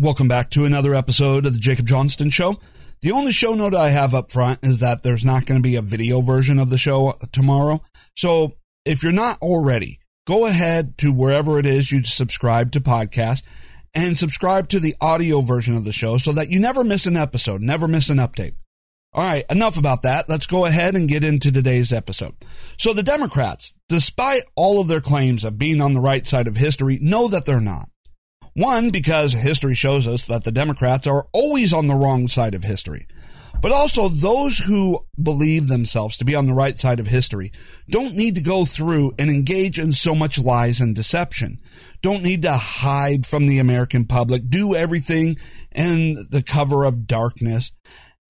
Welcome back to another episode of the Jacob Johnston Show. The only show note I have up front is that there's not going to be a video version of the show tomorrow. So if you're not already, go ahead to wherever it is you subscribe to podcast and subscribe to the audio version of the show so that you never miss an episode, never miss an update. All right, enough about that. Let's go ahead and get into today's episode. So the Democrats, despite all of their claims of being on the right side of history, know that they're not. One, because history shows us that the Democrats are always on the wrong side of history. But also, those who believe themselves to be on the right side of history don't need to go through and engage in so much lies and deception. Don't need to hide from the American public, do everything in the cover of darkness.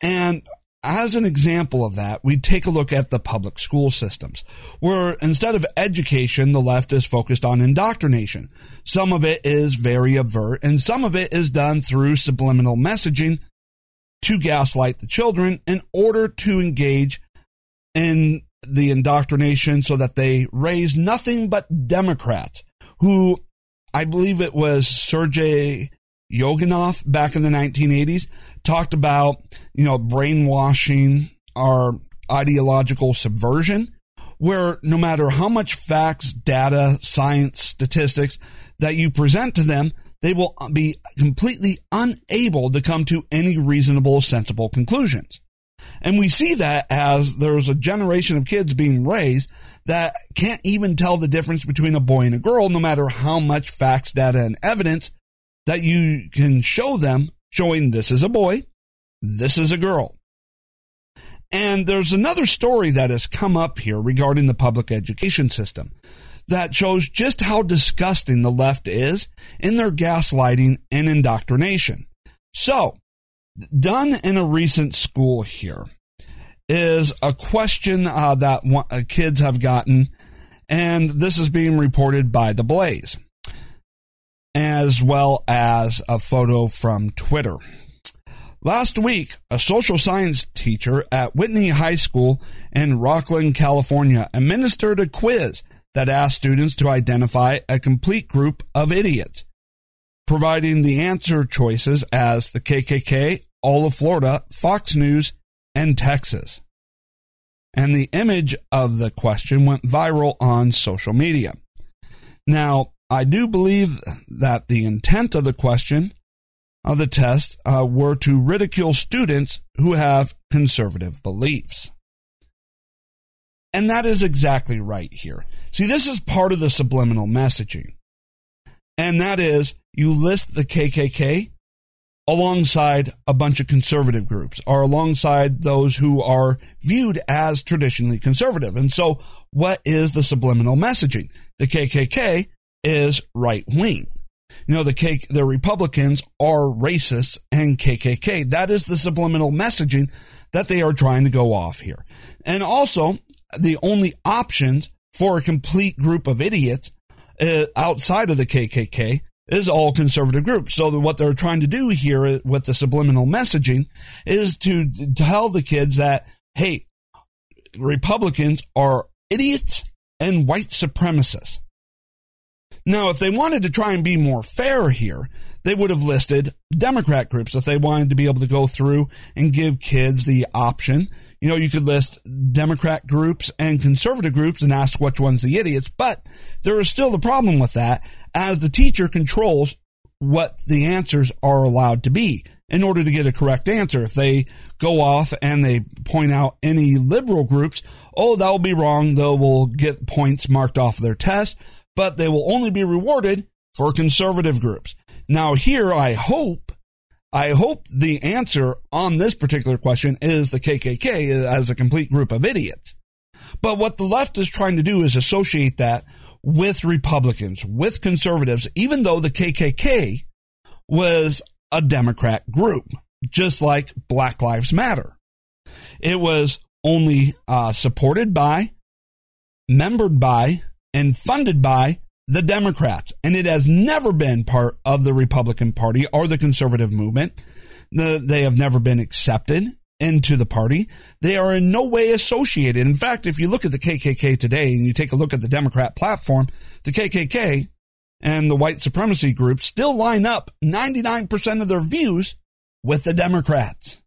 And as an example of that, we take a look at the public school systems, where instead of education, the left is focused on indoctrination. Some of it is very overt, and some of it is done through subliminal messaging to gaslight the children in order to engage in the indoctrination so that they raise nothing but Democrats who I believe it was Sergei Yoganov back in the 1980s talked about, you know, brainwashing our ideological subversion where no matter how much facts, data, science, statistics that you present to them, they will be completely unable to come to any reasonable, sensible conclusions. And we see that as there's a generation of kids being raised that can't even tell the difference between a boy and a girl, no matter how much facts, data, and evidence that you can show them showing this is a boy, this is a girl. And there's another story that has come up here regarding the public education system that shows just how disgusting the left is in their gaslighting and indoctrination. So, done in a recent school here is a question uh, that uh, kids have gotten, and this is being reported by The Blaze, as well as a photo from Twitter. Last week, a social science teacher at Whitney High School in Rocklin, California, administered a quiz that asked students to identify a complete group of idiots, providing the answer choices as the KKK, all of Florida, Fox News, and Texas. And the image of the question went viral on social media. Now, I do believe that the intent of the question of the test uh, were to ridicule students who have conservative beliefs. And that is exactly right here. See, this is part of the subliminal messaging. And that is you list the KKK alongside a bunch of conservative groups or alongside those who are viewed as traditionally conservative. And so what is the subliminal messaging? The KKK is right wing. You know, the K, the Republicans are racists and KKK. That is the subliminal messaging that they are trying to go off here. And also, the only options for a complete group of idiots uh, outside of the KKK is all conservative groups. So what they're trying to do here with the subliminal messaging is to tell the kids that, hey, Republicans are idiots and white supremacists. Now, if they wanted to try and be more fair here, they would have listed Democrat groups if they wanted to be able to go through and give kids the option. You know, you could list Democrat groups and conservative groups and ask which one's the idiots, but there is still the problem with that as the teacher controls what the answers are allowed to be in order to get a correct answer. If they go off and they point out any liberal groups, oh, that will be wrong. They will get points marked off their test but they will only be rewarded for conservative groups. Now here, I hope, I hope the answer on this particular question is the KKK as a complete group of idiots. But what the left is trying to do is associate that with Republicans, with conservatives, even though the KKK was a Democrat group, just like Black Lives Matter. It was only uh, supported by, membered by, and funded by the Democrats. And it has never been part of the Republican Party or the conservative movement. they have never been accepted into the party. They are in no way associated. In fact, if you look at the KKK today and you take a look at the Democrat platform, the KKK and the white supremacy groups still line up 99% of their views with the Democrats.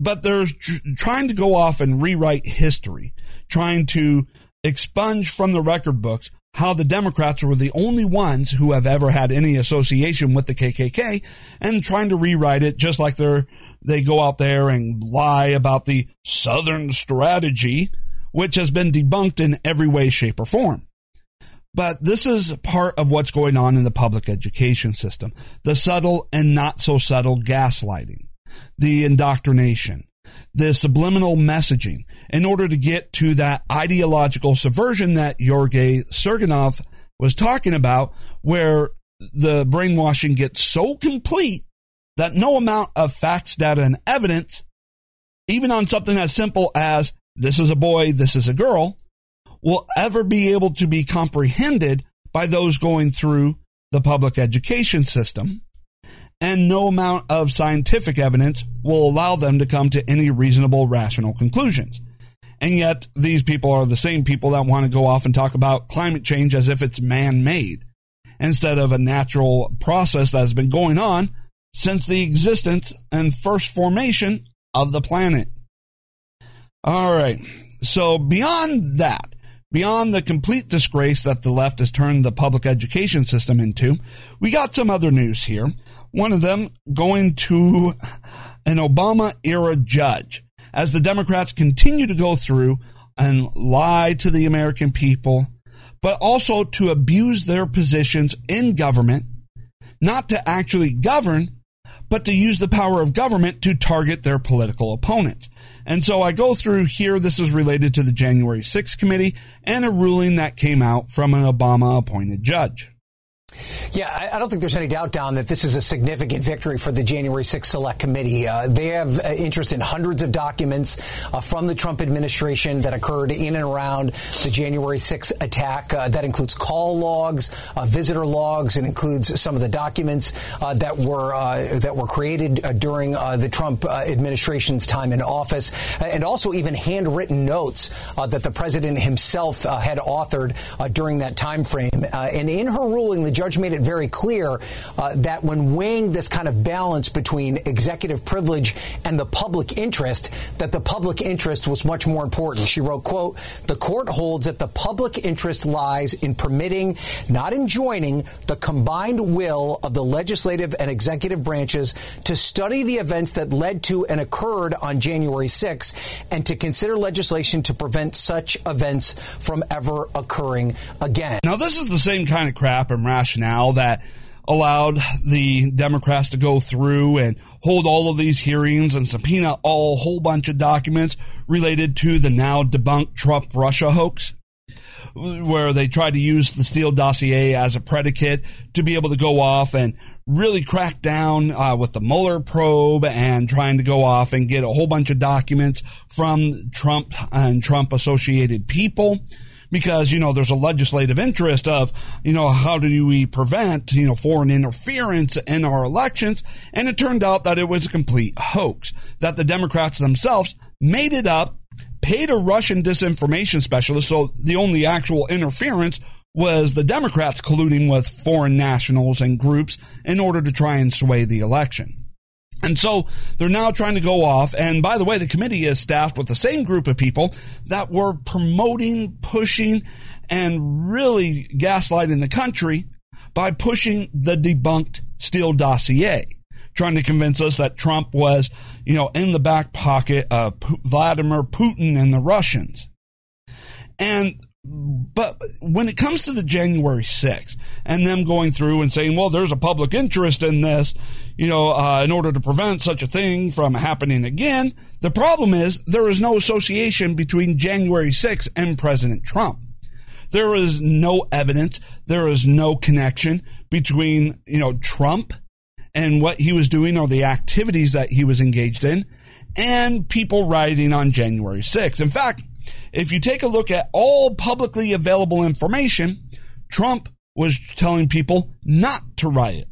But they're tr- trying to go off and rewrite history, trying to expunge from the record books how the Democrats were the only ones who have ever had any association with the KKK and trying to rewrite it just like they're they go out there and lie about the Southern strategy, which has been debunked in every way, shape, or form. But this is part of what's going on in the public education system. The subtle and not so subtle gaslighting, the indoctrination, the subliminal messaging in order to get to that ideological subversion that Georgy Sergeyeva was talking about, where the brainwashing gets so complete that no amount of facts, data, and evidence, even on something as simple as this is a boy, this is a girl, will ever be able to be comprehended by those going through the public education system. And no amount of scientific evidence will allow them to come to any reasonable, rational conclusions. And yet, these people are the same people that want to go off and talk about climate change as if it's man made instead of a natural process that has been going on since the existence and first formation of the planet. All right. So beyond that, beyond the complete disgrace that the left has turned the public education system into, we got some other news here. One of them going to an Obama era judge as the Democrats continue to go through and lie to the American people, but also to abuse their positions in government, not to actually govern, but to use the power of government to target their political opponents. And so I go through here. This is related to the January 6th committee and a ruling that came out from an Obama appointed judge. Yeah, I don't think there's any doubt, Don, that this is a significant victory for the January 6th Select Committee. Uh, they have uh, interest in hundreds of documents uh, from the Trump administration that occurred in and around the January 6th attack. Uh, that includes call logs, uh, visitor logs. and includes some of the documents uh, that were that were created during the Trump administration's time in office, and also even handwritten notes that the president himself had authored during that time frame. and in her ruling, the judge made it very clear uh, that when weighing this kind of balance between executive privilege and the public interest, that the public interest was much more important. She wrote, quote, the court holds that the public interest lies in permitting, not in joining, the combined will of the legislative and executive branches to study the events that led to and occurred on January 6 and to consider legislation to prevent such events from ever occurring again. Now, this is the same kind of crap and rationale rationale that allowed the Democrats to go through and hold all of these hearings and subpoena all whole bunch of documents related to the now debunked Trump Russia hoax, where they tried to use the Steele dossier as a predicate to be able to go off and really crack down uh, with the Mueller probe and trying to go off and get a whole bunch of documents from Trump and Trump associated people because, you know, there's a legislative interest of, you know, how do we prevent, you know, foreign interference in our elections? And it turned out that it was a complete hoax, that the Democrats themselves made it up, paid a Russian disinformation specialist. So the only actual interference was the Democrats colluding with foreign nationals and groups in order to try and sway the election. And so they're now trying to go off. And by the way, the committee is staffed with the same group of people that were promoting, pushing, and really gaslighting the country by pushing the debunked Steele dossier, trying to convince us that Trump was, you know, in the back pocket of Vladimir Putin and the Russians. And but when it comes to the January 6th and them going through and saying, well, there's a public interest in this, you know, uh, in order to prevent such a thing from happening again, the problem is there is no association between January 6th and President Trump. There is no evidence. There is no connection between, you know, Trump and what he was doing or the activities that he was engaged in and people rioting on January 6th. In fact, if you take a look at all publicly available information, Trump was telling people not to riot,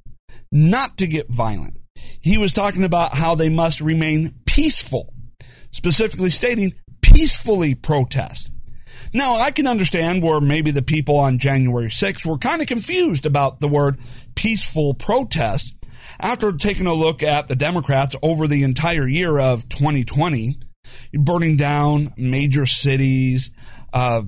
not to get violent. He was talking about how they must remain peaceful, specifically stating peacefully protest. Now, I can understand where maybe the people on January 6th were kind of confused about the word peaceful protest after taking a look at the Democrats over the entire year of 2020, burning down major cities, uh,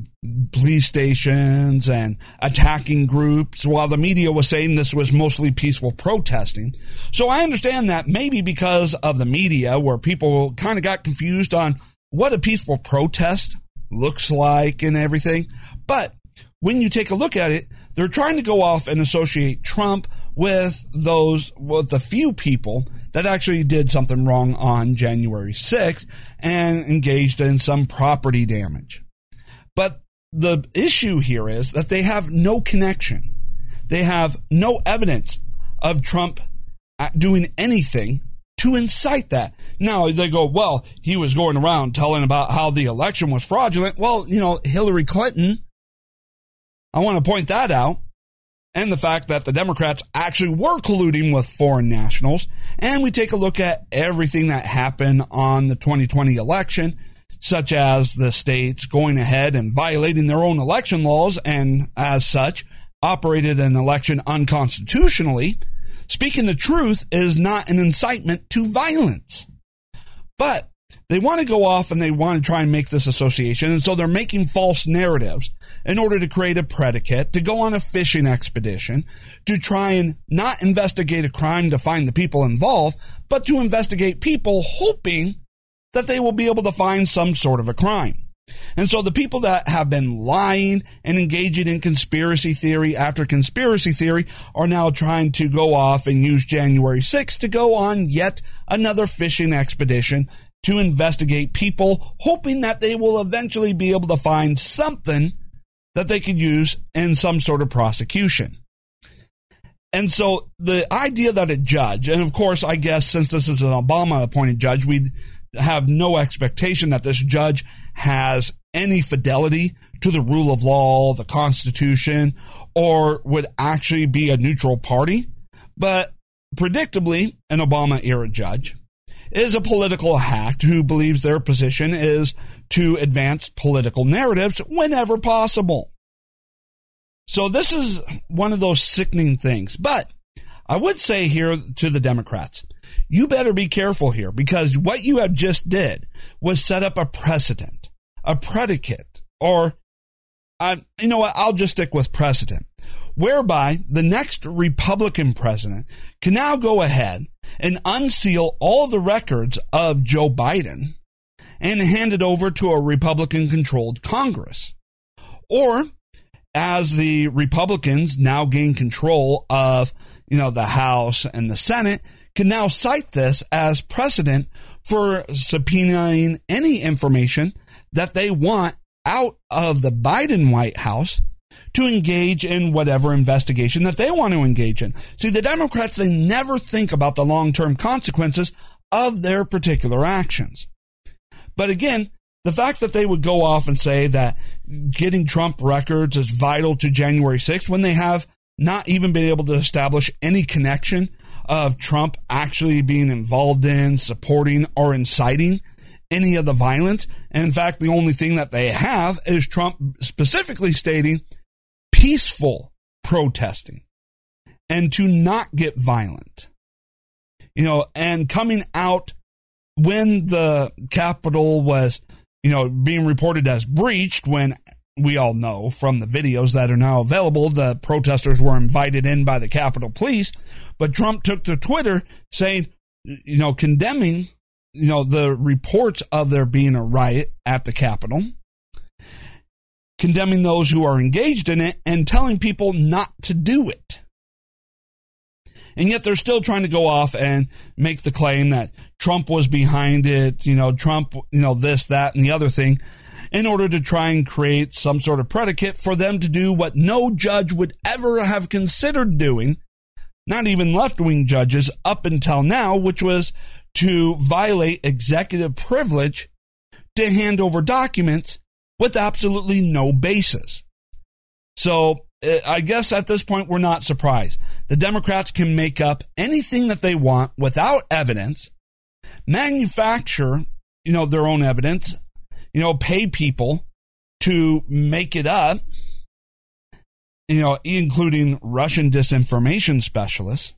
police stations and attacking groups while the media was saying this was mostly peaceful protesting. So I understand that maybe because of the media where people kind of got confused on what a peaceful protest looks like and everything. But when you take a look at it, they're trying to go off and associate Trump with those, with the few people that actually did something wrong on January 6th and engaged in some property damage. But the issue here is that they have no connection. They have no evidence of Trump doing anything to incite that. Now they go, well, he was going around telling about how the election was fraudulent. Well, you know, Hillary Clinton, I want to point that out. And the fact that the Democrats actually were colluding with foreign nationals. And we take a look at everything that happened on the 2020 election such as the states going ahead and violating their own election laws and as such operated an election unconstitutionally, speaking the truth is not an incitement to violence. But they want to go off and they want to try and make this association. And so they're making false narratives in order to create a predicate to go on a fishing expedition to try and not investigate a crime to find the people involved, but to investigate people hoping that they will be able to find some sort of a crime. And so the people that have been lying and engaging in conspiracy theory after conspiracy theory are now trying to go off and use January 6th to go on yet another fishing expedition to investigate people, hoping that they will eventually be able to find something that they could use in some sort of prosecution. And so the idea that a judge, and of course, I guess since this is an Obama appointed judge, we'd have no expectation that this judge has any fidelity to the rule of law, the Constitution, or would actually be a neutral party. But predictably, an Obama era judge is a political hack who believes their position is to advance political narratives whenever possible. So this is one of those sickening things. But I would say here to the Democrats, you better be careful here because what you have just did was set up a precedent, a predicate, or I, you know what? I'll just stick with precedent, whereby the next Republican president can now go ahead and unseal all the records of Joe Biden and hand it over to a Republican controlled Congress. Or as the Republicans now gain control of, you know, the House and the Senate, can now cite this as precedent for subpoenaing any information that they want out of the Biden White House to engage in whatever investigation that they want to engage in. See, the Democrats, they never think about the long term consequences of their particular actions. But again, the fact that they would go off and say that getting Trump records is vital to January 6th when they have not even been able to establish any connection of Trump actually being involved in, supporting, or inciting any of the violence. And in fact, the only thing that they have is Trump specifically stating peaceful protesting and to not get violent. You know, and coming out when the Capitol was, you know, being reported as breached when we all know from the videos that are now available, the protesters were invited in by the Capitol Police. But Trump took to Twitter saying, you know, condemning, you know, the reports of there being a riot at the Capitol, condemning those who are engaged in it, and telling people not to do it. And yet they're still trying to go off and make the claim that Trump was behind it, you know, Trump, you know, this, that, and the other thing in order to try and create some sort of predicate for them to do what no judge would ever have considered doing, not even left wing judges up until now, which was to violate executive privilege to hand over documents with absolutely no basis. So eh, I guess at this point, we're not surprised. The Democrats can make up anything that they want without evidence, manufacture, you know, their own evidence, you know, pay people to make it up, you know, including Russian disinformation specialists,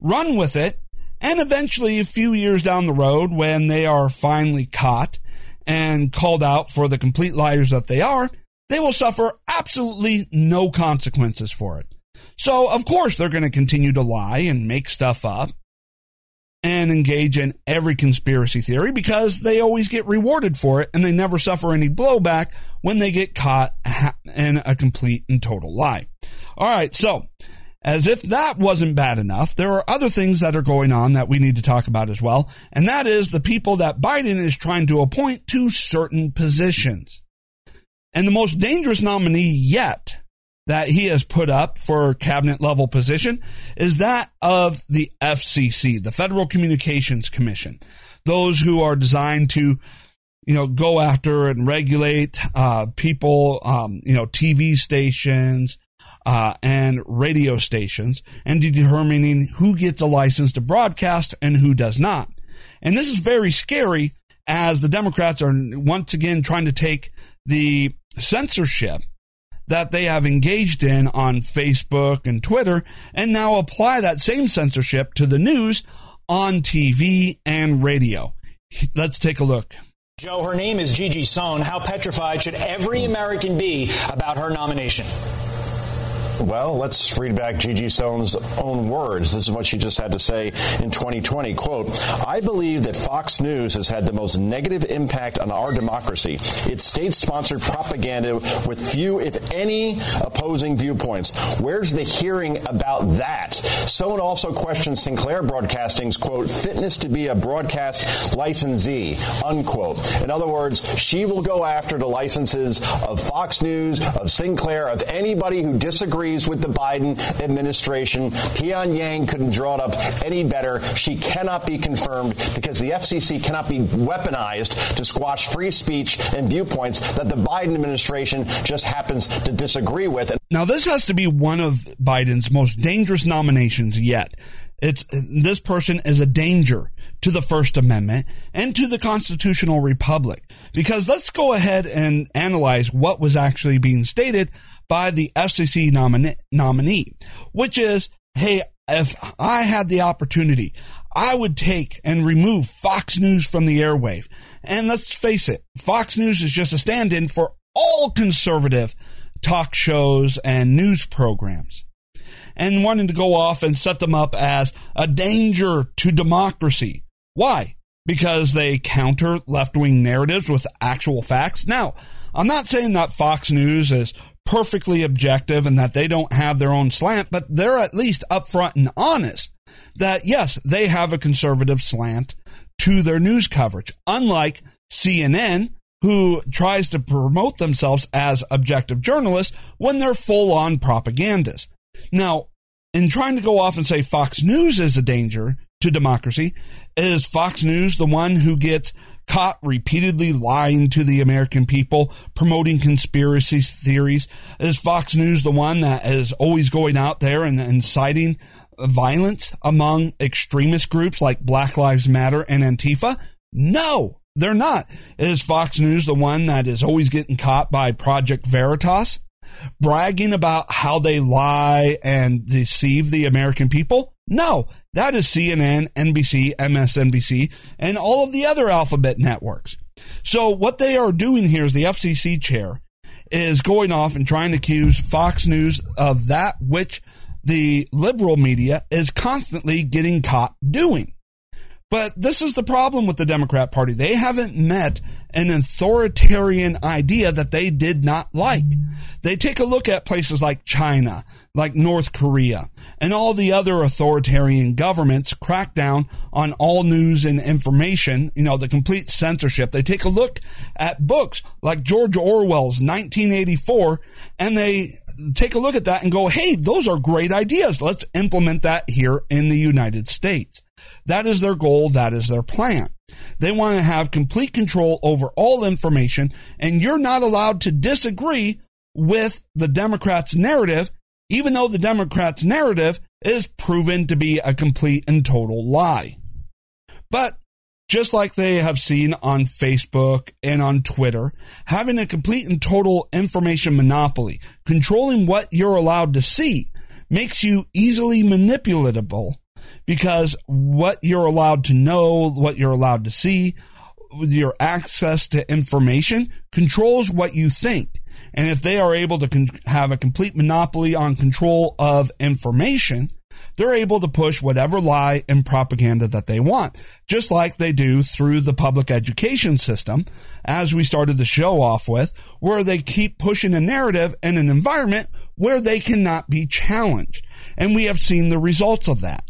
run with it, and eventually, a few years down the road, when they are finally caught and called out for the complete liars that they are, they will suffer absolutely no consequences for it. So, of course, they're going to continue to lie and make stuff up and engage in every conspiracy theory because they always get rewarded for it and they never suffer any blowback when they get caught in a complete and total lie. All right, so as if that wasn't bad enough, there are other things that are going on that we need to talk about as well, and that is the people that Biden is trying to appoint to certain positions. And the most dangerous nominee yet that he has put up for cabinet level position is that of the FCC, the Federal Communications Commission. Those who are designed to, you know, go after and regulate uh, people, um, you know, TV stations uh, and radio stations, and determining who gets a license to broadcast and who does not. And this is very scary as the Democrats are once again trying to take the censorship that they have engaged in on Facebook and Twitter and now apply that same censorship to the news on TV and radio. Let's take a look. Joe, her name is Gigi Sohn. How petrified should every American be about her nomination? Well, let's read back Gigi Sohn's own words. This is what she just had to say in 2020. Quote, I believe that Fox News has had the most negative impact on our democracy. It's state-sponsored propaganda with few, if any, opposing viewpoints. Where's the hearing about that? Sohn also questioned Sinclair Broadcasting's, quote, fitness to be a broadcast licensee, unquote. In other words, she will go after the licenses of Fox News, of Sinclair, of anybody who disagrees agrees with the Biden administration. Pyongyang couldn't draw it up any better. She cannot be confirmed because the FCC cannot be weaponized to squash free speech and viewpoints that the Biden administration just happens to disagree with. Now, this has to be one of Biden's most dangerous nominations yet. It's this person is a danger to the First Amendment and to the constitutional republic. Because let's go ahead and analyze what was actually being stated by the FCC nomine- nominee, which is, hey, if I had the opportunity, I would take and remove Fox News from the airwave. And let's face it, Fox News is just a stand in for all conservative talk shows and news programs. And wanting to go off and set them up as a danger to democracy. Why? Because they counter left wing narratives with actual facts. Now, I'm not saying that Fox News is perfectly objective and that they don't have their own slant, but they're at least upfront and honest that yes, they have a conservative slant to their news coverage, unlike CNN, who tries to promote themselves as objective journalists when they're full on propagandists. Now, in trying to go off and say Fox News is a danger to democracy, is Fox News the one who gets caught repeatedly lying to the American people, promoting conspiracy theories? Is Fox News the one that is always going out there and inciting violence among extremist groups like Black Lives Matter and Antifa? No, they're not. Is Fox News the one that is always getting caught by Project Veritas? Bragging about how they lie and deceive the American people? No, that is CNN, NBC, MSNBC, and all of the other alphabet networks. So what they are doing here is the FCC chair is going off and trying to accuse Fox News of that which the liberal media is constantly getting caught doing. But this is the problem with the Democrat Party. They haven't met an authoritarian idea that they did not like. They take a look at places like China, like North Korea, and all the other authoritarian governments crack down on all news and information, you know, the complete censorship. They take a look at books like George Orwell's 1984 and they take a look at that and go, hey, those are great ideas. Let's implement that here in the United States. That is their goal. That is their plan. They want to have complete control over all information, and you're not allowed to disagree with the Democrats' narrative, even though the Democrats' narrative is proven to be a complete and total lie. But just like they have seen on Facebook and on Twitter, having a complete and total information monopoly, controlling what you're allowed to see, makes you easily manipulatable because what you're allowed to know, what you're allowed to see, your access to information controls what you think. And if they are able to con- have a complete monopoly on control of information, they're able to push whatever lie and propaganda that they want, just like they do through the public education system, as we started the show off with, where they keep pushing a narrative in an environment where they cannot be challenged. And we have seen the results of that.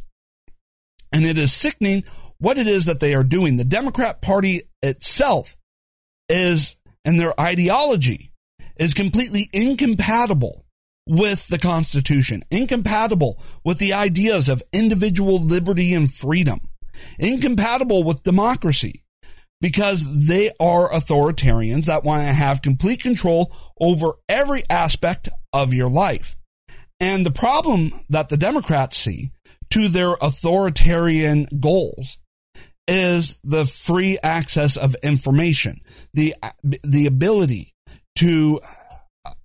And it is sickening what it is that they are doing. The Democrat Party itself is, and their ideology is completely incompatible with the Constitution, incompatible with the ideas of individual liberty and freedom, incompatible with democracy because they are authoritarians that want to have complete control over every aspect of your life. And the problem that the Democrats see to their authoritarian goals is the free access of information, the, the ability to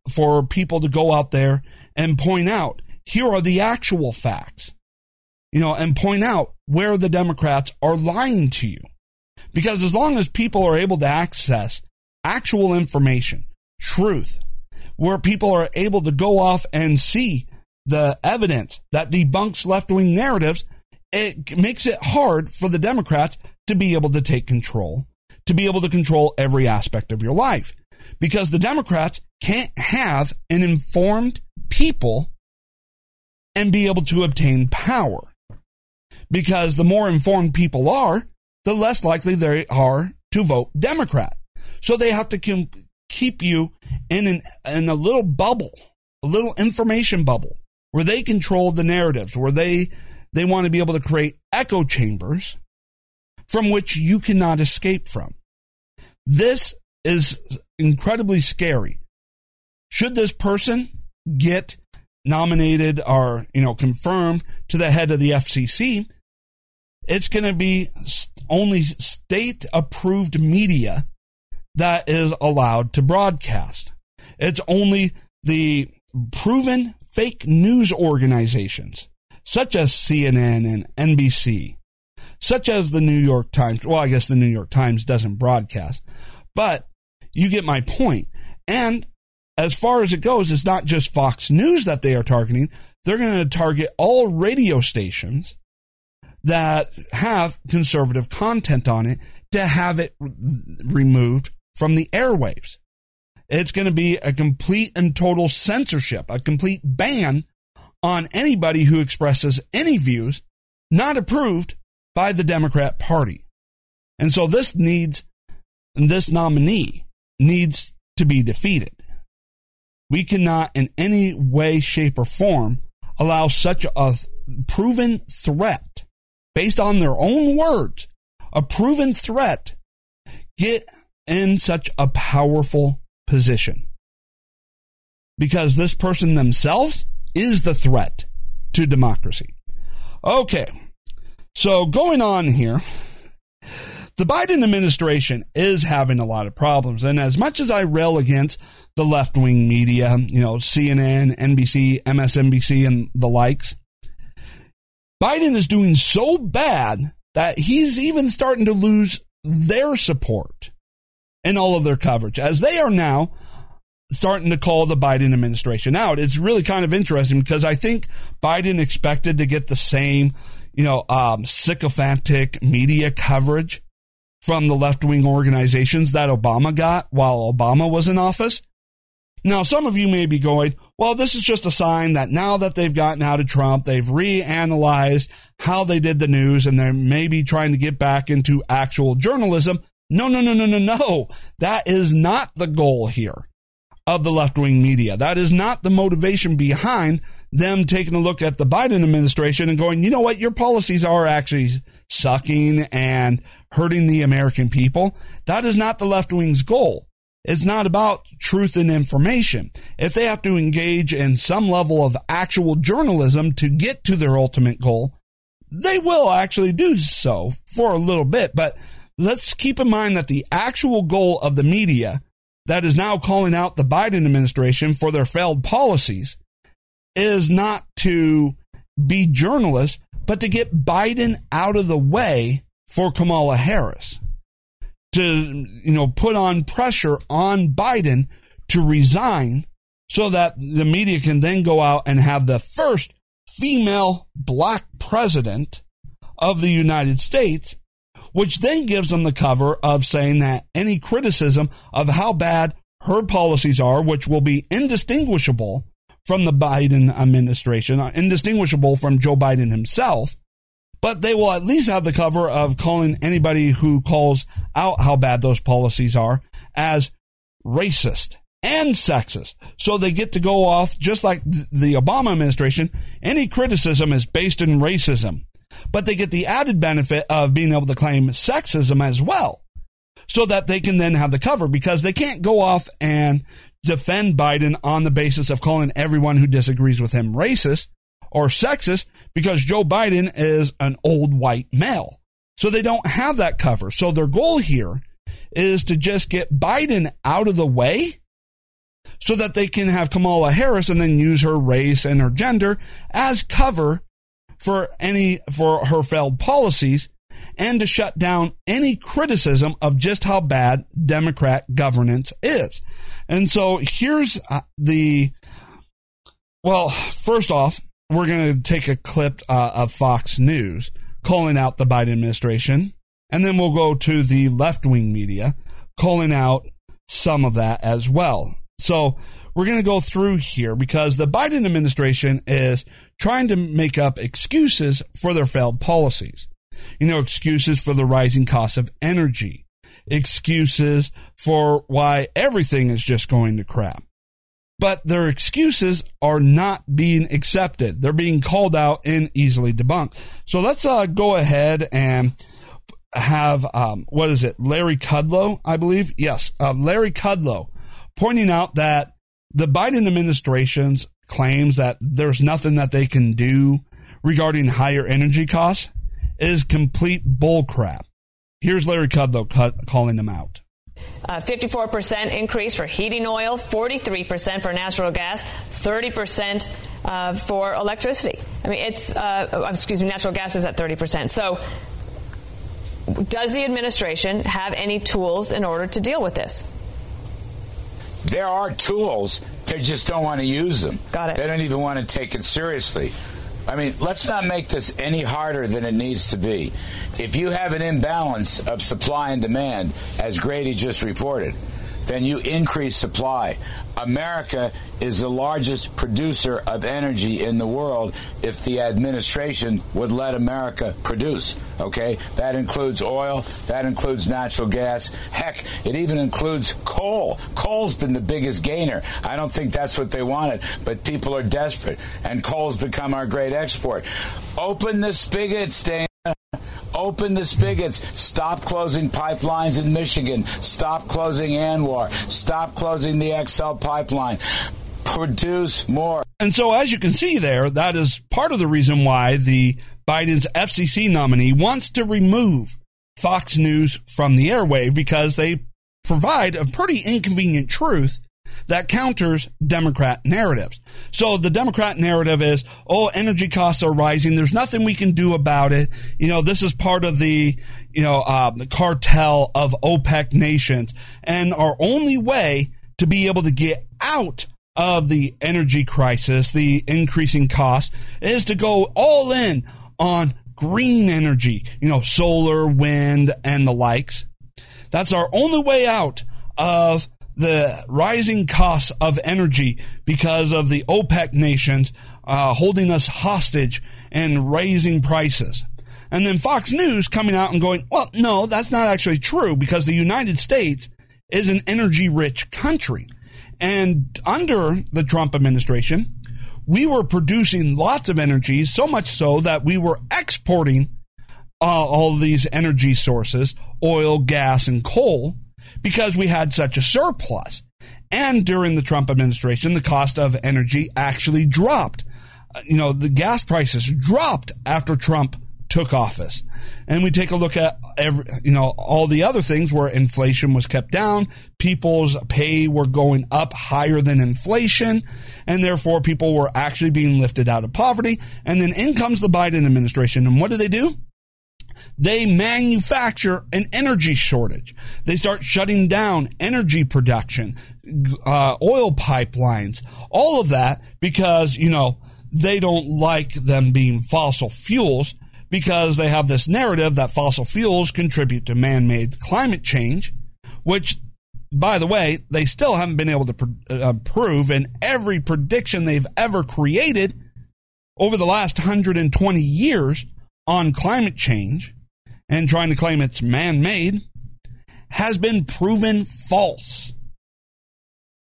for people to go out there and point out here are the actual facts, you know, and point out where the Democrats are lying to you. Because as long as people are able to access actual information, truth, where people are able to go off and see the evidence that debunks left wing narratives, it makes it hard for the Democrats to be able to take control, to be able to control every aspect of your life. Because the Democrats can't have an informed people and be able to obtain power. Because the more informed people are, the less likely they are to vote Democrat. So they have to keep you in an, in a little bubble, a little information bubble where they control the narratives, where they, they want to be able to create echo chambers from which you cannot escape from. This is incredibly scary. Should this person get nominated or, you know, confirmed to the head of the FCC, it's going to be only state approved media that is allowed to broadcast. It's only the proven fake news organizations such as CNN and NBC, such as the New York Times. Well, I guess the New York Times doesn't broadcast, but you get my point. And as far as it goes, it's not just Fox News that they are targeting. They're going to target all radio stations that have conservative content on it to have it removed from the airwaves. It's going to be a complete and total censorship, a complete ban on anybody who expresses any views not approved by the Democrat Party. And so this needs, this nominee needs to be defeated. We cannot in any way, shape, or form allow such a proven threat based on their own words, a proven threat, get in such a powerful position. Because this person themselves is the threat to democracy. Okay. So going on here, the Biden administration is having a lot of problems. And as much as I rail against the left wing media, you know, CNN, NBC, MSNBC, and the likes, Biden is doing so bad that he's even starting to lose their support in all of their coverage as they are now starting to call the Biden administration out. It's really kind of interesting because I think Biden expected to get the same, you know, um, sycophantic media coverage from the left wing organizations that Obama got while Obama was in office. Now, some of you may be going, well, this is just a sign that now that they've gotten out of Trump, they've reanalyzed how they did the news and they're maybe trying to get back into actual journalism. No, no, no, no, no, no. That is not the goal here of the left wing media. That is not the motivation behind them taking a look at the Biden administration and going, you know what, your policies are actually sucking and hurting the American people. That is not the left wing's goal. It's not about truth and information. If they have to engage in some level of actual journalism to get to their ultimate goal, they will actually do so for a little bit. But let's keep in mind that the actual goal of the media that is now calling out the Biden administration for their failed policies is not to be journalists, but to get Biden out of the way for Kamala Harris. To, you know, put on pressure on Biden to resign so that the media can then go out and have the first female black president of the United States, which then gives them the cover of saying that any criticism of how bad her policies are, which will be indistinguishable from the Biden administration, uh, indistinguishable from Joe Biden himself, but they will at least have the cover of calling anybody who calls out how bad those policies are as racist and sexist. So they get to go off just like the Obama administration. Any criticism is based in racism, but they get the added benefit of being able to claim sexism as well so that they can then have the cover because they can't go off and defend Biden on the basis of calling everyone who disagrees with him racist or sexist because Joe Biden is an old white male. So they don't have that cover. So their goal here is to just get Biden out of the way so that they can have Kamala Harris and then use her race and her gender as cover for any for her failed policies and to shut down any criticism of just how bad Democrat governance is. And so here's uh, the well, first off, we're going to take a clip uh, of Fox News calling out the Biden administration, and then we'll go to the left wing media calling out some of that as well. So we're going to go through here because the Biden administration is trying to make up excuses for their failed policies. You know, excuses for the rising cost of energy, excuses for why everything is just going to crap. But their excuses are not being accepted. They're being called out and easily debunked. So let's uh, go ahead and have, um, what is it, Larry Kudlow, I believe? Yes, uh, Larry Kudlow pointing out that the Biden administration's claims that there's nothing that they can do regarding higher energy costs is complete bullcrap. Here's Larry Kudlow calling them out. Uh, 54% increase for heating oil, 43% for natural gas, 30% uh, for electricity. I mean, it's, uh, excuse me, natural gas is at 30%. So, does the administration have any tools in order to deal with this? There are tools, they just don't want to use them. Got it. They don't even want to take it seriously. I mean, let's not make this any harder than it needs to be. If you have an imbalance of supply and demand, as Grady just reported, then you increase supply. America is the largest producer of energy in the world if the administration would let America produce. Okay? That includes oil, that includes natural gas. Heck, it even includes coal. Coal's been the biggest gainer. I don't think that's what they wanted, but people are desperate, and coal's become our great export. Open the spigots, Dana. Open the spigots. Stop closing pipelines in Michigan. Stop closing ANWR. Stop closing the XL pipeline. Produce more. And so, as you can see there, that is part of the reason why the Biden's FCC nominee wants to remove Fox News from the airwave because they provide a pretty inconvenient truth that counters Democrat narratives. So the Democrat narrative is, oh, energy costs are rising. There's nothing we can do about it. You know, this is part of the, you know, uh, the cartel of OPEC nations. And our only way to be able to get out of the energy crisis, the increasing cost, is to go all in on green energy, you know, solar, wind, and the likes. That's our only way out of the rising costs of energy because of the OPEC nations uh, holding us hostage and raising prices. And then Fox News coming out and going, well, no, that's not actually true because the United States is an energy rich country. And under the Trump administration, we were producing lots of energy, so much so that we were exporting uh, all these energy sources, oil, gas, and coal because we had such a surplus. And during the Trump administration, the cost of energy actually dropped. Uh, you know, the gas prices dropped after Trump took office. And we take a look at every, you know, all the other things where inflation was kept down, people's pay were going up higher than inflation, and therefore people were actually being lifted out of poverty. And then in comes the Biden administration. And what do they do? They manufacture an energy shortage. They start shutting down energy production, uh, oil pipelines, all of that because, you know, they don't like them being fossil fuels because they have this narrative that fossil fuels contribute to man made climate change, which, by the way, they still haven't been able to pr- uh, prove. in every prediction they've ever created over the last 120 years on climate change and trying to claim it's man made has been proven false.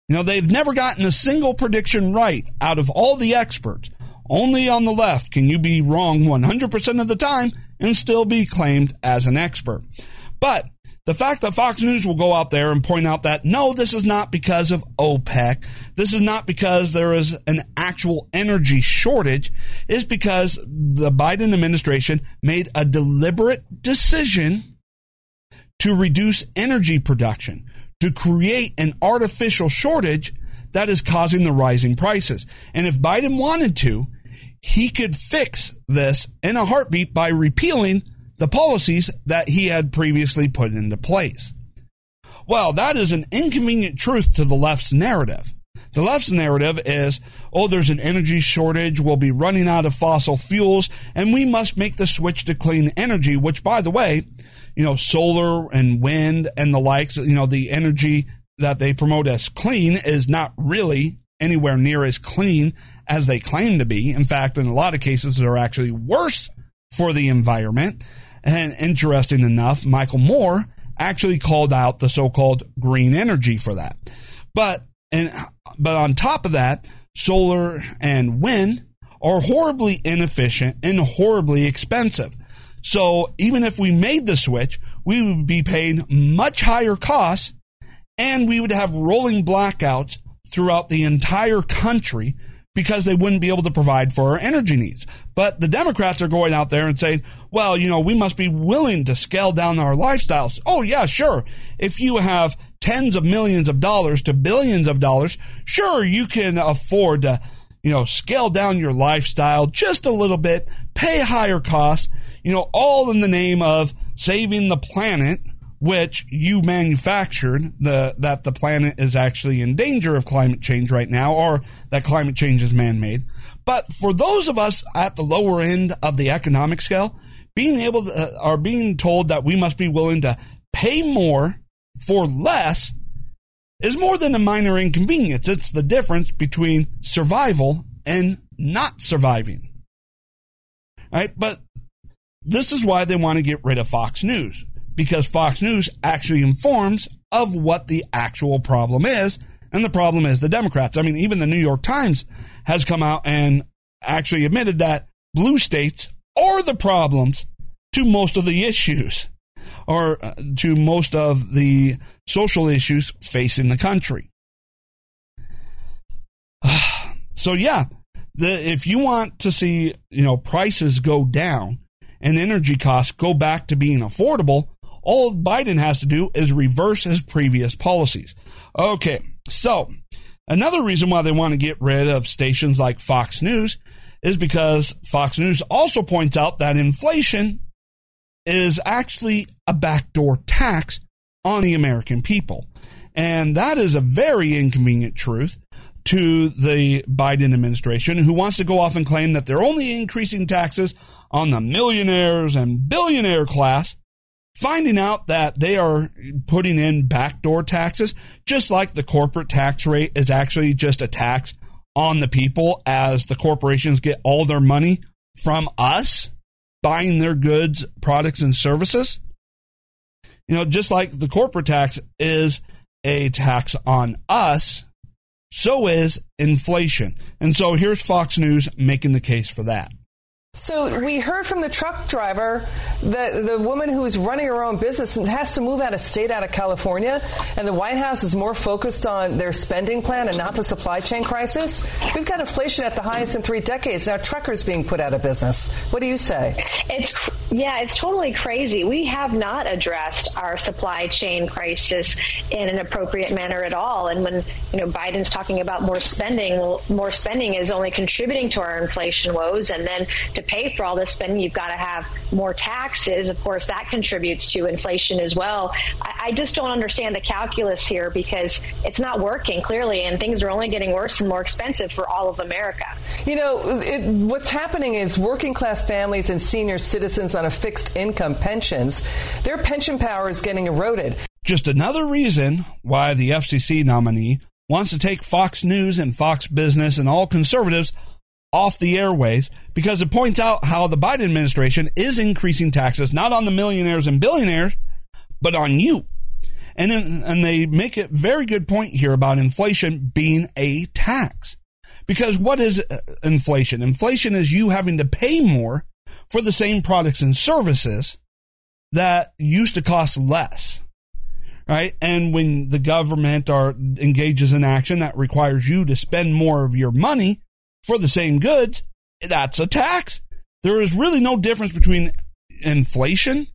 You know, they've never gotten a single prediction right out of all the experts. Only on the left can you be wrong 100% of the time and still be claimed as an expert. But the fact that Fox News will go out there and point out that no, this is not because of OPEC, this is not because there is an actual energy shortage, is because the Biden administration made a deliberate decision to reduce energy production, to create an artificial shortage that is causing the rising prices. And if Biden wanted to, he could fix this in a heartbeat by repealing the policies that he had previously put into place. Well, that is an inconvenient truth to the left's narrative. The left's narrative is, oh, there's an energy shortage, we'll be running out of fossil fuels, and we must make the switch to clean energy, which, by the way, you know, solar and wind and the likes, you know, the energy that they promote as clean is not really anywhere near as clean as they claim to be. In fact, in a lot of cases, they're actually worse for the environment. And interesting enough, Michael Moore actually called out the so-called green energy for that. But and but on top of that, solar and wind are horribly inefficient and horribly expensive. So even if we made the switch, we would be paying much higher costs and we would have rolling blackouts throughout the entire country because they wouldn't be able to provide for our energy needs. But the Democrats are going out there and saying, well, you know, we must be willing to scale down our lifestyles. Oh, yeah, sure. If you have tens of millions of dollars to billions of dollars, sure, you can afford to, you know, scale down your lifestyle just a little bit, pay higher costs, you know, all in the name of saving the planet which you manufactured the that the planet is actually in danger of climate change right now or that climate change is man-made. But for those of us at the lower end of the economic scale being able to uh, are being told that we must be willing to pay more for less is more than a minor inconvenience. It's the difference between survival and not surviving. Right? But this is why they want to get rid of Fox News because Fox News actually informs of what the actual problem is. And the problem is the Democrats. I mean, even the New York Times has come out and actually admitted that blue states are the problems to most of the issues or uh, to most of the social issues facing the country. So yeah, the, if you want to see, you know, prices go down and energy costs go back to being affordable, all Biden has to do is reverse his previous policies. Okay, so another reason why they want to get rid of stations like Fox News is because Fox News also points out that inflation is actually a backdoor tax on the American people. And that is a very inconvenient truth to the Biden administration, who wants to go off and claim that they're only increasing taxes on the millionaires and billionaire class finding out that they are putting in backdoor taxes, just like the corporate tax rate is actually just a tax on the people as the corporations get all their money from us buying their goods, products, and services. You know, just like the corporate tax is a tax on us, so is inflation. And so here's Fox News making the case for that. So we heard from the truck driver that the woman who is running her own business and has to move out of state, out of California, and the White House is more focused on their spending plan and not the supply chain crisis. We've got inflation at the highest in three decades. Now truckers being put out of business. What do you say? It's yeah, it's totally crazy. We have not addressed our supply chain crisis in an appropriate manner at all. And when you know Biden's talking about more spending, well, more spending is only contributing to our inflation woes, and then to pay for all this spending, you've got to have more taxes. Of course, that contributes to inflation as well. I, I just don't understand the calculus here because it's not working clearly, and things are only getting worse and more expensive for all of America. You know, it, what's happening is working class families and senior citizens on a fixed income pensions, their pension power is getting eroded. Just another reason why the FCC nominee wants to take Fox News and Fox Business and all conservatives off the airways because it points out how the Biden administration is increasing taxes not on the millionaires and billionaires, but on you. And and they make a very good point here about inflation being a tax. Because what is uh, inflation? Inflation is you having to pay more for the same products and services that used to cost less. Right. And when the government or engages in action that requires you to spend more of your money, for the same goods, that's a tax. There is really no difference between inflation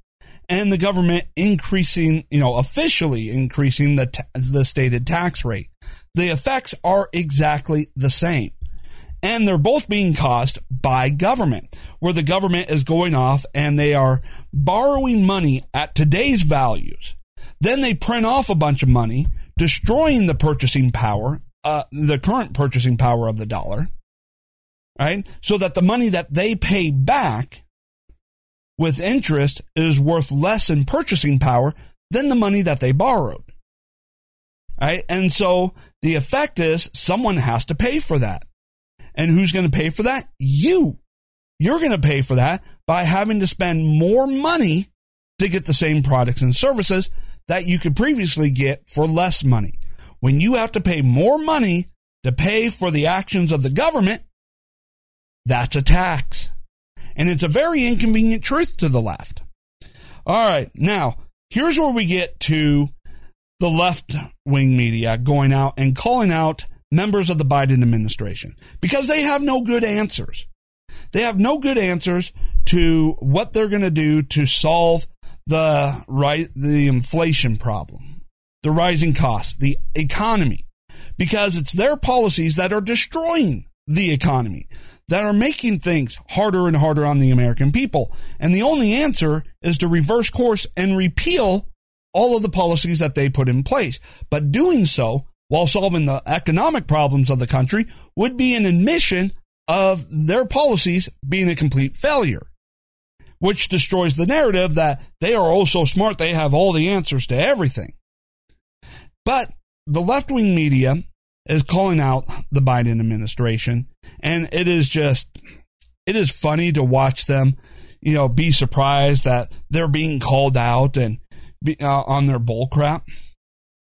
and the government increasing, you know, officially increasing the the stated tax rate. The effects are exactly the same. And they're both being caused by government, where the government is going off and they are borrowing money at today's values. Then they print off a bunch of money, destroying the purchasing power, uh, the current purchasing power of the dollar right? So that the money that they pay back with interest is worth less in purchasing power than the money that they borrowed. Right? And so the effect is someone has to pay for that. And who's going to pay for that? You. You're going to pay for that by having to spend more money to get the same products and services that you could previously get for less money. When you have to pay more money to pay for the actions of the government, that's a tax. And it's a very inconvenient truth to the left. All right. Now, here's where we get to the left wing media going out and calling out members of the Biden administration because they have no good answers. They have no good answers to what they're going to do to solve the right the inflation problem, the rising costs, the economy, because it's their policies that are destroying the economy that are making things harder and harder on the American people. And the only answer is to reverse course and repeal all of the policies that they put in place. But doing so while solving the economic problems of the country would be an admission of their policies being a complete failure, which destroys the narrative that they are oh so smart, they have all the answers to everything. But the left wing media is calling out the Biden administration. And it is just, it is funny to watch them, you know, be surprised that they're being called out and be, uh, on their bullcrap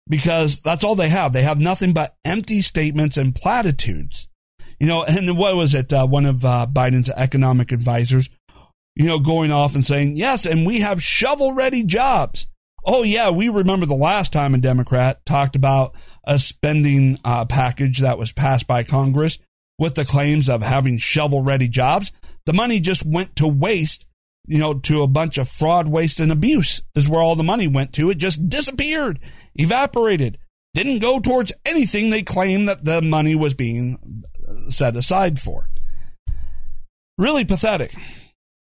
because that's all they have. They have nothing but empty statements and platitudes. You know, and what was it? Uh, one of uh, Biden's economic advisors, you know, going off and saying, yes, and we have shovel ready jobs. Oh, yeah, we remember the last time a Democrat talked about a spending uh, package that was passed by Congress with the claims of having shovel ready jobs. The money just went to waste, you know, to a bunch of fraud, waste, and abuse is where all the money went to. It just disappeared, evaporated, didn't go towards anything they claimed that the money was being set aside for. Really pathetic.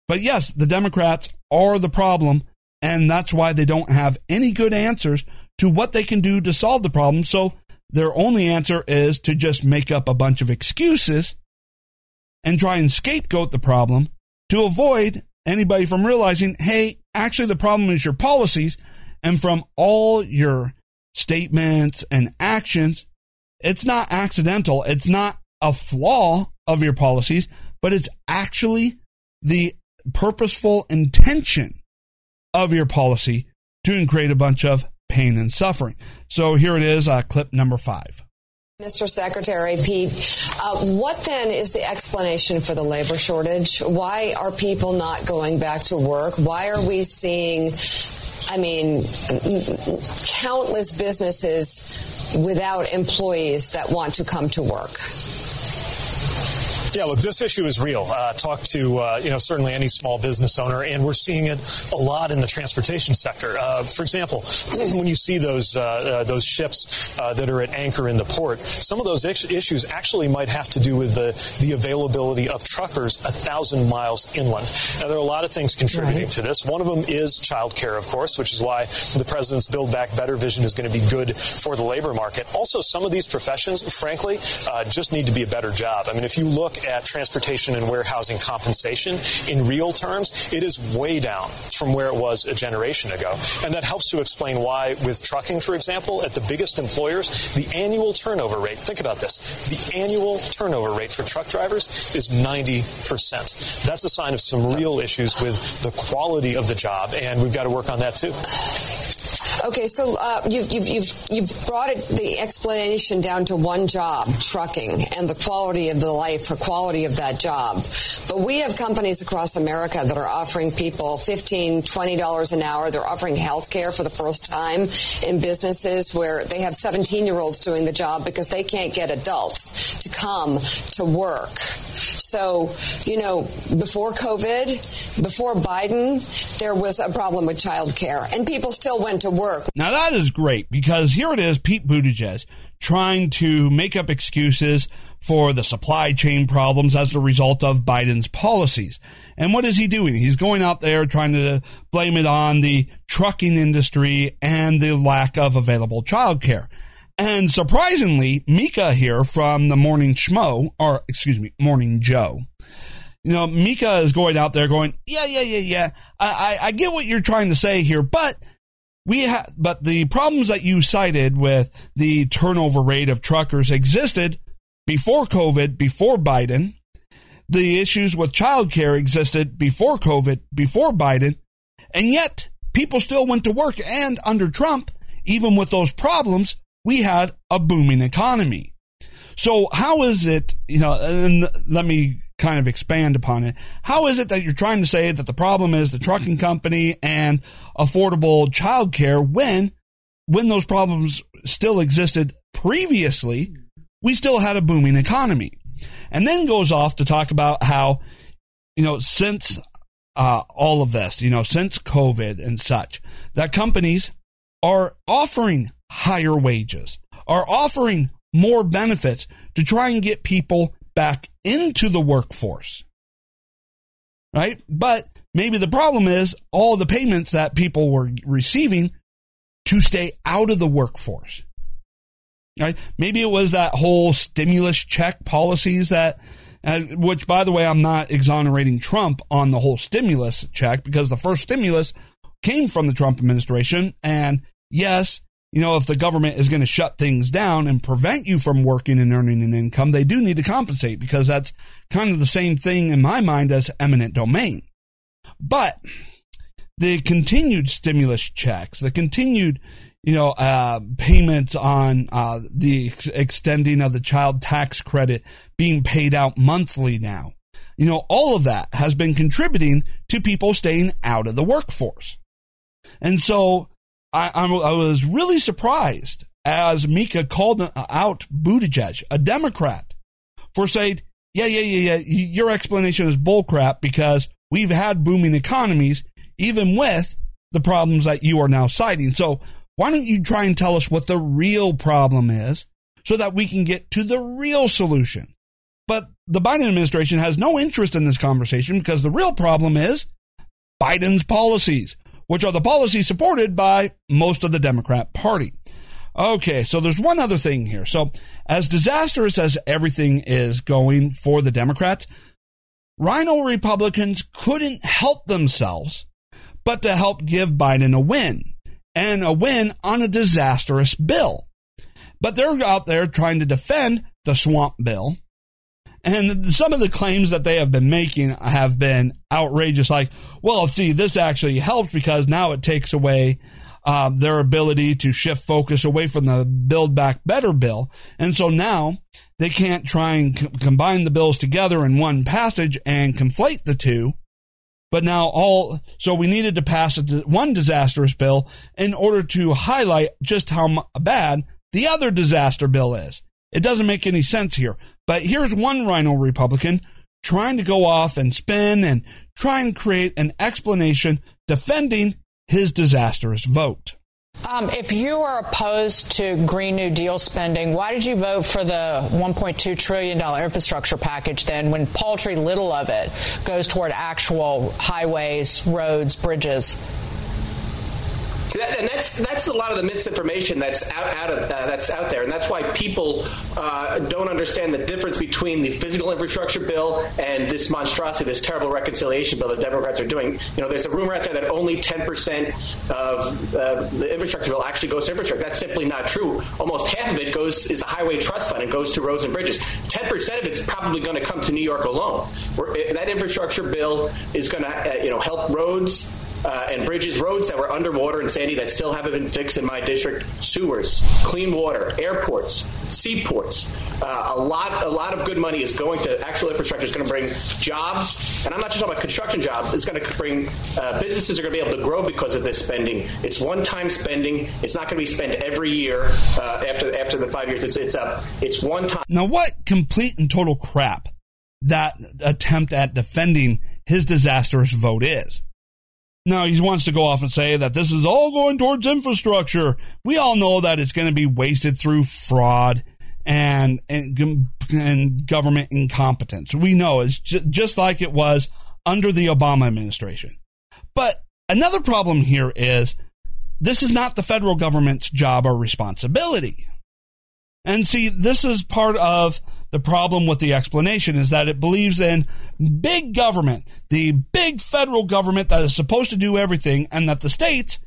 But yes, the Democrats are the problem, and that's why they don't have any good answers to what they can do to solve the problem. So their only answer is to just make up a bunch of excuses and try and scapegoat the problem to avoid anybody from realizing, hey, actually, the problem is your policies. And from all your statements and actions, it's not accidental. It's not a flaw of your policies, but it's actually the purposeful intention of your policy to create a bunch of pain and suffering. So here it is, uh, clip number five. Mr. Secretary Pete, Uh, what then is the explanation for the labor shortage? Why are people not going back to work? Why are we seeing, I mean, countless businesses without employees that want to come to work? Yeah, look, this issue is real. Uh, talk to uh, you know certainly any small business owner, and we're seeing it a lot in the transportation sector. Uh, for example, when you see those uh, uh, those ships uh, that are at anchor in the port, some of those issues actually might have to do with the the availability of truckers a thousand miles inland. Now, there are a lot of things contributing right. to this. One of them is childcare, of course, which is why the president's Build Back Better vision is going to be good for the labor market. Also, some of these professions, frankly, just need to be a better job. I mean, if you look at transportation and warehousing compensation in real terms, it is way down from where it was a generation ago. And that helps to explain why, with trucking, for example, at the biggest employers, the annual turnover rate, think about this, the annual turnover rate for truck drivers is 90%. That's a sign of some real issues with the quality of the job, and we've got to work on that too. Okay, so uh, you've, you've, you've, you've brought it, the explanation down to one job, trucking, and the quality of the life, the quality of that job. But we have companies across America that are offering people $15, $20 an hour. They're offering health care for the first time in businesses where they have 17 year olds doing the job because they can't get adults to come to work. So, you know, before COVID, before Biden, there was a problem with child care, and people still went to work. Now, that is great because here it is Pete Buttigieg trying to make up excuses for the supply chain problems as a result of Biden's policies. And what is he doing? He's going out there trying to blame it on the trucking industry and the lack of available childcare. And surprisingly, Mika here from the Morning Schmo, or excuse me, Morning Joe, you know, Mika is going out there going, yeah, yeah, yeah, yeah. I, I, I get what you're trying to say here, but we have, but the problems that you cited with the turnover rate of truckers existed before COVID, before Biden. The issues with childcare existed before COVID, before Biden. And yet people still went to work. And under Trump, even with those problems, we had a booming economy. So how is it, you know, and let me kind of expand upon it. How is it that you're trying to say that the problem is the trucking company and affordable childcare when, when those problems still existed previously, we still had a booming economy? And then goes off to talk about how, you know, since uh, all of this, you know, since COVID and such, that companies are offering higher wages, are offering more benefits to try and get people back into the workforce. Right? But maybe the problem is all the payments that people were receiving to stay out of the workforce. Right? Maybe it was that whole stimulus check policies that which by the way I'm not exonerating Trump on the whole stimulus check because the first stimulus came from the Trump administration and yes, you know, if the government is going to shut things down and prevent you from working and earning an income, they do need to compensate because that's kind of the same thing in my mind as eminent domain. But the continued stimulus checks, the continued, you know, uh, payments on uh, the ex- extending of the child tax credit being paid out monthly now, you know, all of that has been contributing to people staying out of the workforce. And so I, I was really surprised as Mika called out Buttigieg, a Democrat, for saying, yeah, yeah, yeah, yeah, your explanation is bullcrap because we've had booming economies even with the problems that you are now citing. So why don't you try and tell us what the real problem is so that we can get to the real solution? But the Biden administration has no interest in this conversation because the real problem is Biden's policies which are the policies supported by most of the Democrat Party. Okay, so there's one other thing here. So, as disastrous as everything is going for the Democrats, Rhino Republicans couldn't help themselves but to help give Biden a win and a win on a disastrous bill. But they're out there trying to defend the swamp bill and some of the claims that they have been making have been outrageous. Like, well, see, this actually helps because now it takes away uh, their ability to shift focus away from the Build Back Better bill. And so now they can't try and combine the bills together in one passage and conflate the two. But now all, so we needed to pass a, one disastrous bill in order to highlight just how bad the other disaster bill is. It doesn't make any sense here. But here's one rhino Republican trying to go off and spin and try and create an explanation defending his disastrous vote. Um, if you are opposed to Green New Deal spending, why did you vote for the $1.2 trillion infrastructure package then when paltry little of it goes toward actual highways, roads, bridges? That, and that's that's a lot of the misinformation that's out, out of uh, that's out there, and that's why people uh, don't understand the difference between the physical infrastructure bill and this monstrosity, this terrible reconciliation bill that Democrats are doing. You know, there's a rumor out there that only 10 percent of uh, the infrastructure bill actually goes to infrastructure. That's simply not true. Almost half of it goes is a highway trust fund and goes to roads and bridges. 10 percent of it's probably going to come to New York alone. Where, that infrastructure bill is going to uh, you know help roads uh, and bridges, roads that were underwater and sandy that still haven't been fixed in my district, sewers, clean water, airports, seaports. Uh, a lot, a lot of good money is going to actual infrastructure. Is going to bring jobs, and I'm not just talking about construction jobs. It's going to bring uh, businesses are going to be able to grow because of this spending. It's one-time spending. It's not going to be spent every year uh, after after the five years. It's it's up. It's one time. Now, what complete and total crap that attempt at defending his disastrous vote is. Now he wants to go off and say that this is all going towards infrastructure. We all know that it's going to be wasted through fraud and and, and government incompetence. We know it's ju- just like it was under the Obama administration. But another problem here is this is not the federal government's job or responsibility. And see, this is part of the problem with the explanation is that it believes in big government, the big federal government that is supposed to do everything, and that the states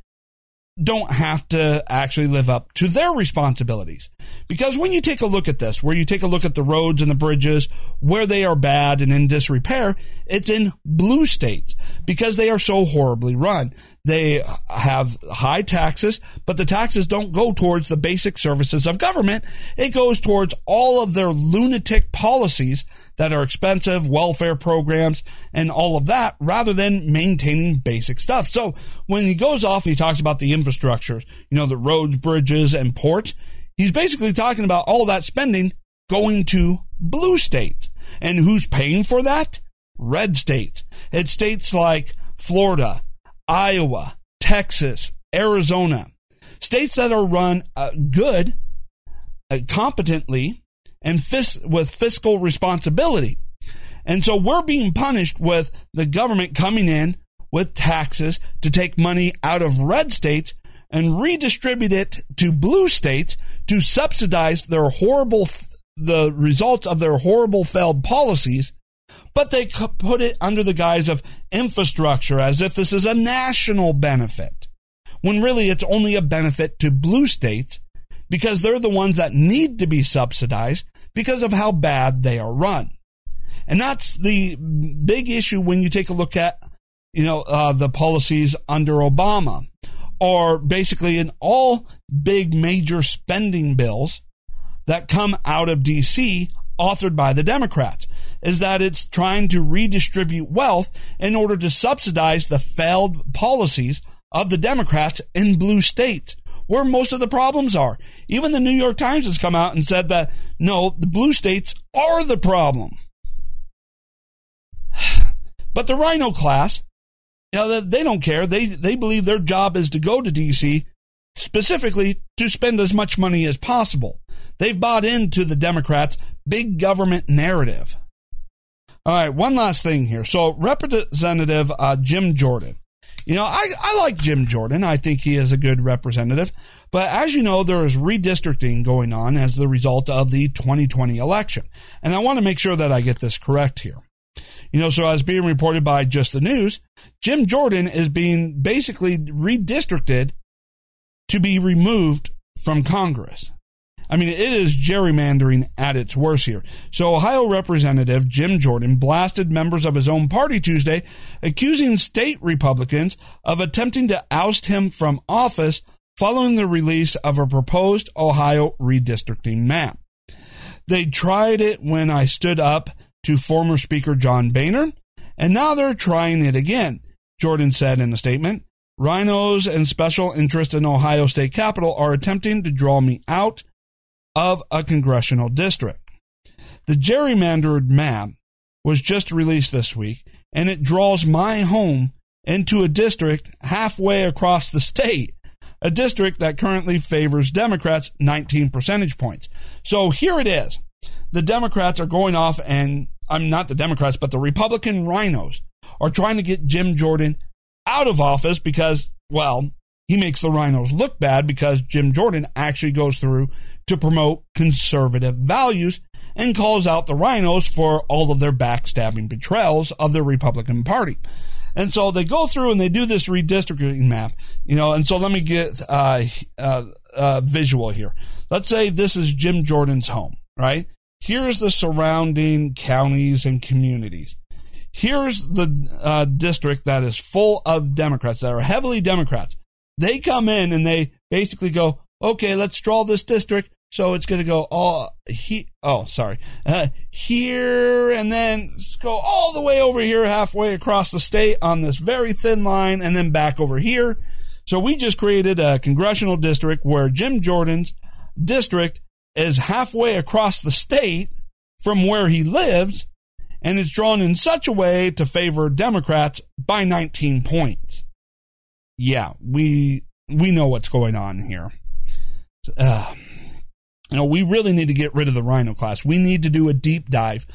don't have to actually live up to their responsibilities. Because when you take a look at this, where you take a look at the roads and the bridges, where they are bad and in disrepair, it's in blue states because they are so horribly run. They have high taxes, but the taxes don't go towards the basic services of government. It goes towards all of their lunatic policies that are expensive, welfare programs, and all of that, rather than maintaining basic stuff. So when he goes off and he talks about the infrastructure, you know, the roads, bridges, and ports, he's basically talking about all that spending going to blue states. And who's paying for that? Red states. It's states like Florida, Iowa, Texas, Arizona, states that are run uh, good, uh, competently, and fis- with fiscal responsibility. And so we're being punished with the government coming in with taxes to take money out of red states and redistribute it to blue states to subsidize their horrible, the results of their horrible failed policies but they put it under the guise of infrastructure as if this is a national benefit, when really it's only a benefit to blue states because they're the ones that need to be subsidized because of how bad they are run. And that's the big issue when you take a look at, you know, uh, the policies under Obama or basically in all big major spending bills that come out of DC authored by the Democrats is that it's trying to redistribute wealth in order to subsidize the failed policies of the Democrats in blue states where most of the problems are. Even the New York Times has come out and said that no, the blue states are the problem. But the Rhino class, you know, they don't care. They they believe their job is to go to DC specifically to spend as much money as possible. They've bought into the Democrats' big government narrative. All right, one last thing here. So, Representative uh, Jim Jordan. You know, I, I like Jim Jordan. I think he is a good representative. But as you know, there is redistricting going on as the result of the 2020 election. And I want to make sure that I get this correct here. You know, so as being reported by Just the News, Jim Jordan is being basically redistricted to be removed from Congress. I mean, it is gerrymandering at its worst here. So, Ohio Representative Jim Jordan blasted members of his own party Tuesday, accusing state Republicans of attempting to oust him from office following the release of a proposed Ohio redistricting map. They tried it when I stood up to former Speaker John Boehner, and now they're trying it again, Jordan said in a statement. Rhinos and special interests in Ohio state capitol are attempting to draw me out of a congressional district. The gerrymandered map was just released this week, and it draws my home into a district halfway across the state, a district that currently favors Democrats 19 percentage points. So here it is. The Democrats are going off, and I'm not the Democrats, but the Republican rhinos are trying to get Jim Jordan out of office because, well, he makes the rhinos look bad because Jim Jordan actually goes through to promote conservative values and calls out the rhinos for all of their backstabbing betrayals of the Republican Party. And so they go through and they do this redistricting map, you know, and so let me get uh, uh, uh, visual here. Let's say this is Jim Jordan's home, right? Here's the surrounding counties and communities here's the uh, district that is full of Democrats that are heavily Democrats. They come in and they basically go, okay, let's draw this district. So it's going to go all he, oh, sorry, uh, here and then go all the way over here, halfway across the state on this very thin line, and then back over here. So we just created a congressional district where Jim Jordan's district is halfway across the state from where he lives and it's drawn in such a way to favor Democrats by 19 points. Yeah, we we know what's going on here. Uh, you know, we really need to get rid of the Rhino class. We need to do a deep dive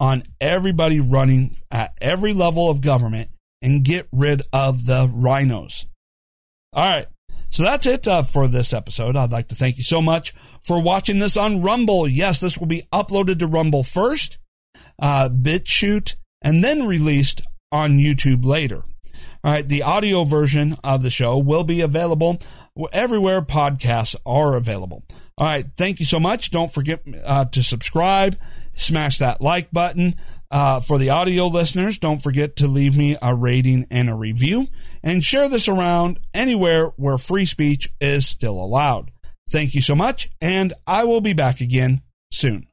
on everybody running at every level of government and get rid of the rhinos. All right. So that's it uh, for this episode. I'd like to thank you so much for watching this on Rumble. Yes, this will be uploaded to Rumble first uh, BitChute, and then released on YouTube later. All right, the audio version of the show will be available everywhere podcasts are available. All right, thank you so much. Don't forget uh, to subscribe, smash that like button. Uh, for the audio listeners, don't forget to leave me a rating and a review and share this around anywhere where free speech is still allowed. Thank you so much, and I will be back again soon.